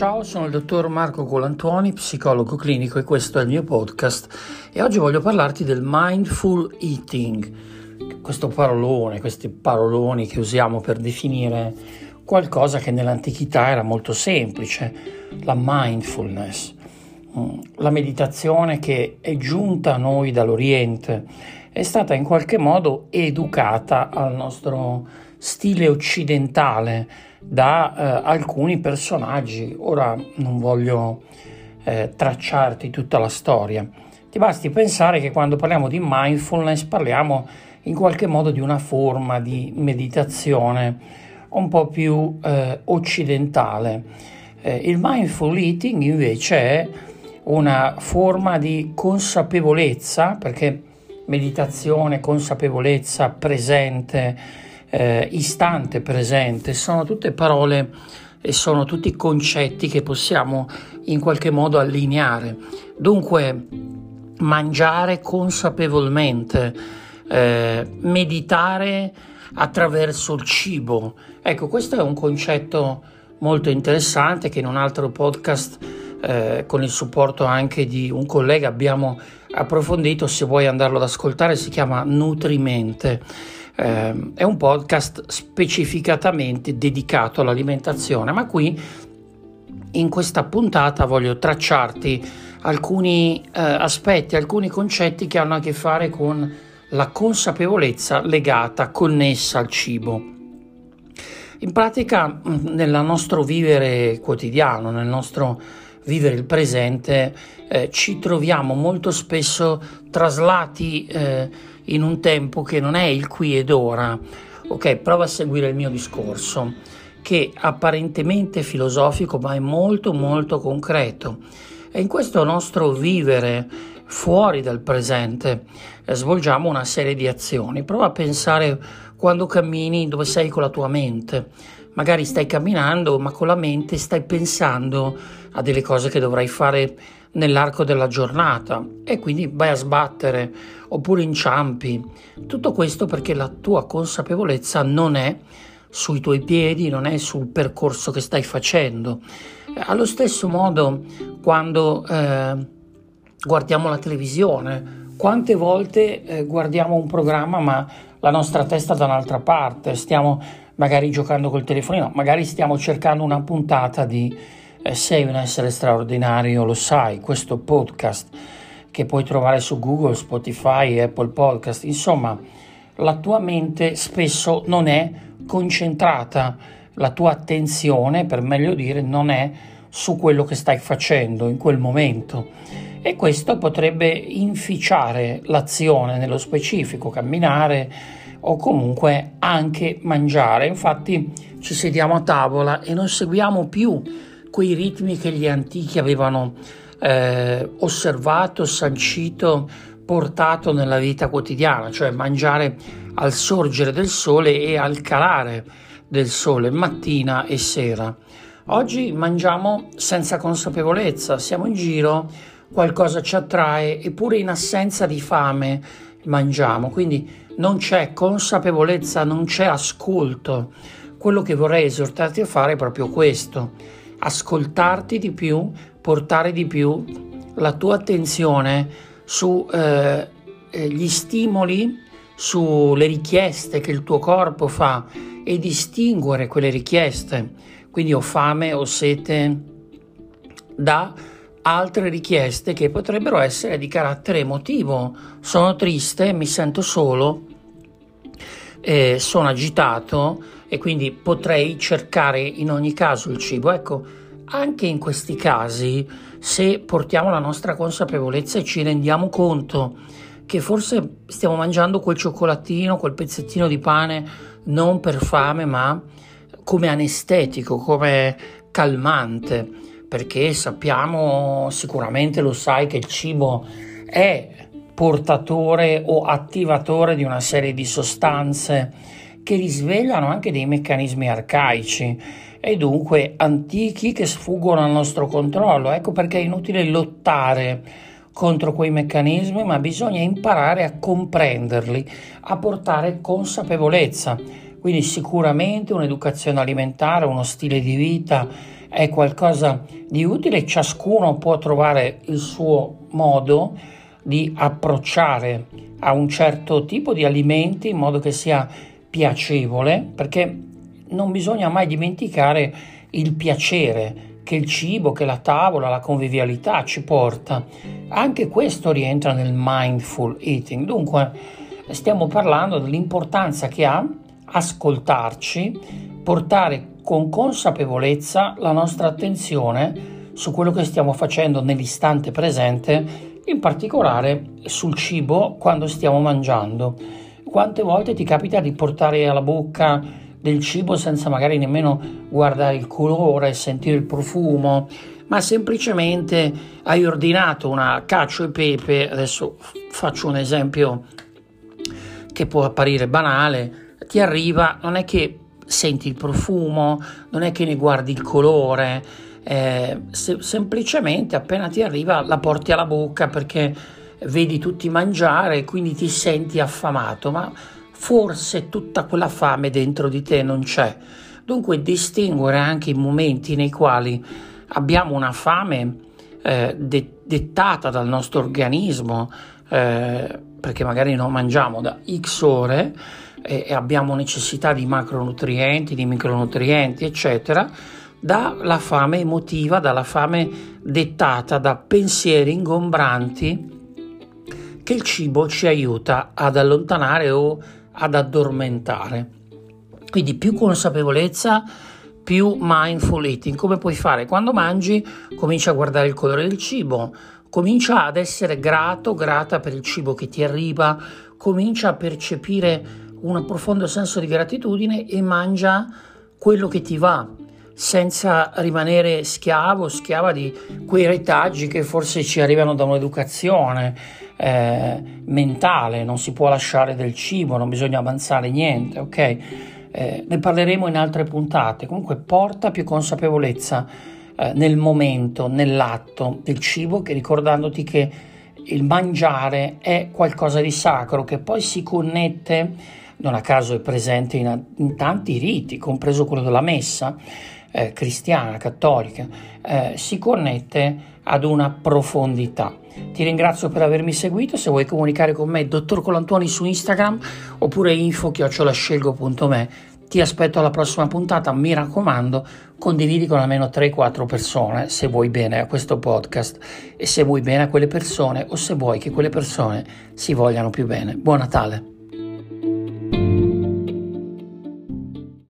Ciao, sono il dottor Marco Colantuoni, psicologo clinico e questo è il mio podcast. E oggi voglio parlarti del mindful eating, questo parolone, questi paroloni che usiamo per definire qualcosa che nell'antichità era molto semplice, la mindfulness, mm, la meditazione che è giunta a noi dall'Oriente, è stata in qualche modo educata al nostro stile occidentale da eh, alcuni personaggi. Ora non voglio eh, tracciarti tutta la storia. Ti basti pensare che quando parliamo di mindfulness parliamo in qualche modo di una forma di meditazione un po' più eh, occidentale. Eh, il mindful eating invece è una forma di consapevolezza, perché meditazione, consapevolezza, presente, eh, istante presente, sono tutte parole e sono tutti concetti che possiamo in qualche modo allineare. Dunque, mangiare consapevolmente, eh, meditare attraverso il cibo. Ecco, questo è un concetto molto interessante che in un altro podcast eh, con il supporto anche di un collega abbiamo approfondito, se vuoi andarlo ad ascoltare si chiama Nutrimente eh, è un podcast specificatamente dedicato all'alimentazione, ma qui in questa puntata voglio tracciarti alcuni eh, aspetti, alcuni concetti che hanno a che fare con la consapevolezza legata, connessa al cibo. In pratica, nel nostro vivere quotidiano, nel nostro vivere il presente, eh, ci troviamo molto spesso traslati eh, in un tempo che non è il qui ed ora. Ok, prova a seguire il mio discorso, che apparentemente filosofico, ma è molto molto concreto. E in questo nostro vivere fuori dal presente eh, svolgiamo una serie di azioni. Prova a pensare quando cammini dove sei con la tua mente. Magari stai camminando, ma con la mente stai pensando a delle cose che dovrai fare nell'arco della giornata e quindi vai a sbattere oppure inciampi. Tutto questo perché la tua consapevolezza non è sui tuoi piedi, non è sul percorso che stai facendo. Allo stesso modo, quando eh, guardiamo la televisione, quante volte eh, guardiamo un programma ma la nostra testa da un'altra parte, stiamo magari giocando col telefonino, magari stiamo cercando una puntata di eh, sei un essere straordinario, lo sai, questo podcast che puoi trovare su Google, Spotify, Apple Podcast, insomma, la tua mente spesso non è concentrata, la tua attenzione, per meglio dire, non è su quello che stai facendo in quel momento. E questo potrebbe inficiare l'azione nello specifico, camminare o comunque anche mangiare. Infatti ci sediamo a tavola e non seguiamo più quei ritmi che gli antichi avevano eh, osservato, sancito, portato nella vita quotidiana, cioè mangiare al sorgere del sole e al calare del sole, mattina e sera. Oggi mangiamo senza consapevolezza, siamo in giro, qualcosa ci attrae, eppure in assenza di fame mangiamo, quindi non c'è consapevolezza, non c'è ascolto. Quello che vorrei esortarti a fare è proprio questo ascoltarti di più, portare di più la tua attenzione sugli eh, eh stimoli, sulle richieste che il tuo corpo fa e distinguere quelle richieste, quindi ho fame, ho sete, da altre richieste che potrebbero essere di carattere emotivo. Sono triste, mi sento solo, eh, sono agitato e quindi potrei cercare in ogni caso il cibo. Ecco, anche in questi casi, se portiamo la nostra consapevolezza e ci rendiamo conto che forse stiamo mangiando quel cioccolatino, quel pezzettino di pane non per fame, ma come anestetico, come calmante, perché sappiamo, sicuramente lo sai, che il cibo è portatore o attivatore di una serie di sostanze che risvegliano anche dei meccanismi arcaici e dunque antichi che sfuggono al nostro controllo. Ecco perché è inutile lottare contro quei meccanismi, ma bisogna imparare a comprenderli, a portare consapevolezza. Quindi sicuramente un'educazione alimentare, uno stile di vita è qualcosa di utile, ciascuno può trovare il suo modo di approcciare a un certo tipo di alimenti in modo che sia piacevole, perché non bisogna mai dimenticare il piacere che il cibo, che la tavola, la convivialità ci porta. Anche questo rientra nel mindful eating. Dunque, stiamo parlando dell'importanza che ha ascoltarci, portare con consapevolezza la nostra attenzione su quello che stiamo facendo nell'istante presente, in particolare sul cibo quando stiamo mangiando. Quante volte ti capita di portare alla bocca del cibo senza magari nemmeno guardare il colore, sentire il profumo, ma semplicemente hai ordinato una cacio e pepe, adesso faccio un esempio che può apparire banale, ti arriva, non è che senti il profumo, non è che ne guardi il colore, eh, se, semplicemente appena ti arriva la porti alla bocca perché vedi tutti mangiare e quindi ti senti affamato, ma forse tutta quella fame dentro di te non c'è. Dunque distinguere anche i momenti nei quali abbiamo una fame eh, de- dettata dal nostro organismo, eh, perché magari non mangiamo da X ore e, e abbiamo necessità di macronutrienti, di micronutrienti, eccetera, dalla fame emotiva, dalla fame dettata da pensieri ingombranti che il cibo ci aiuta ad allontanare o ad addormentare. Quindi più consapevolezza, più mindful eating. Come puoi fare? Quando mangi, comincia a guardare il colore del cibo, comincia ad essere grato, grata per il cibo che ti arriva, comincia a percepire un profondo senso di gratitudine e mangia quello che ti va, senza rimanere schiavo, schiava di quei retaggi che forse ci arrivano da un'educazione eh, mentale, non si può lasciare del cibo, non bisogna avanzare niente, ok? Eh, ne parleremo in altre puntate, comunque porta più consapevolezza eh, nel momento, nell'atto del cibo, che ricordandoti che il mangiare è qualcosa di sacro che poi si connette non a caso è presente in, in tanti riti, compreso quello della messa eh, cristiana, cattolica, eh, si connette ad una profondità. Ti ringrazio per avermi seguito, se vuoi comunicare con me, dottor Colantuoni su Instagram oppure info-scelgo.me. Ti aspetto alla prossima puntata, mi raccomando, condividi con almeno 3-4 persone se vuoi bene a questo podcast e se vuoi bene a quelle persone o se vuoi che quelle persone si vogliano più bene. Buon Natale!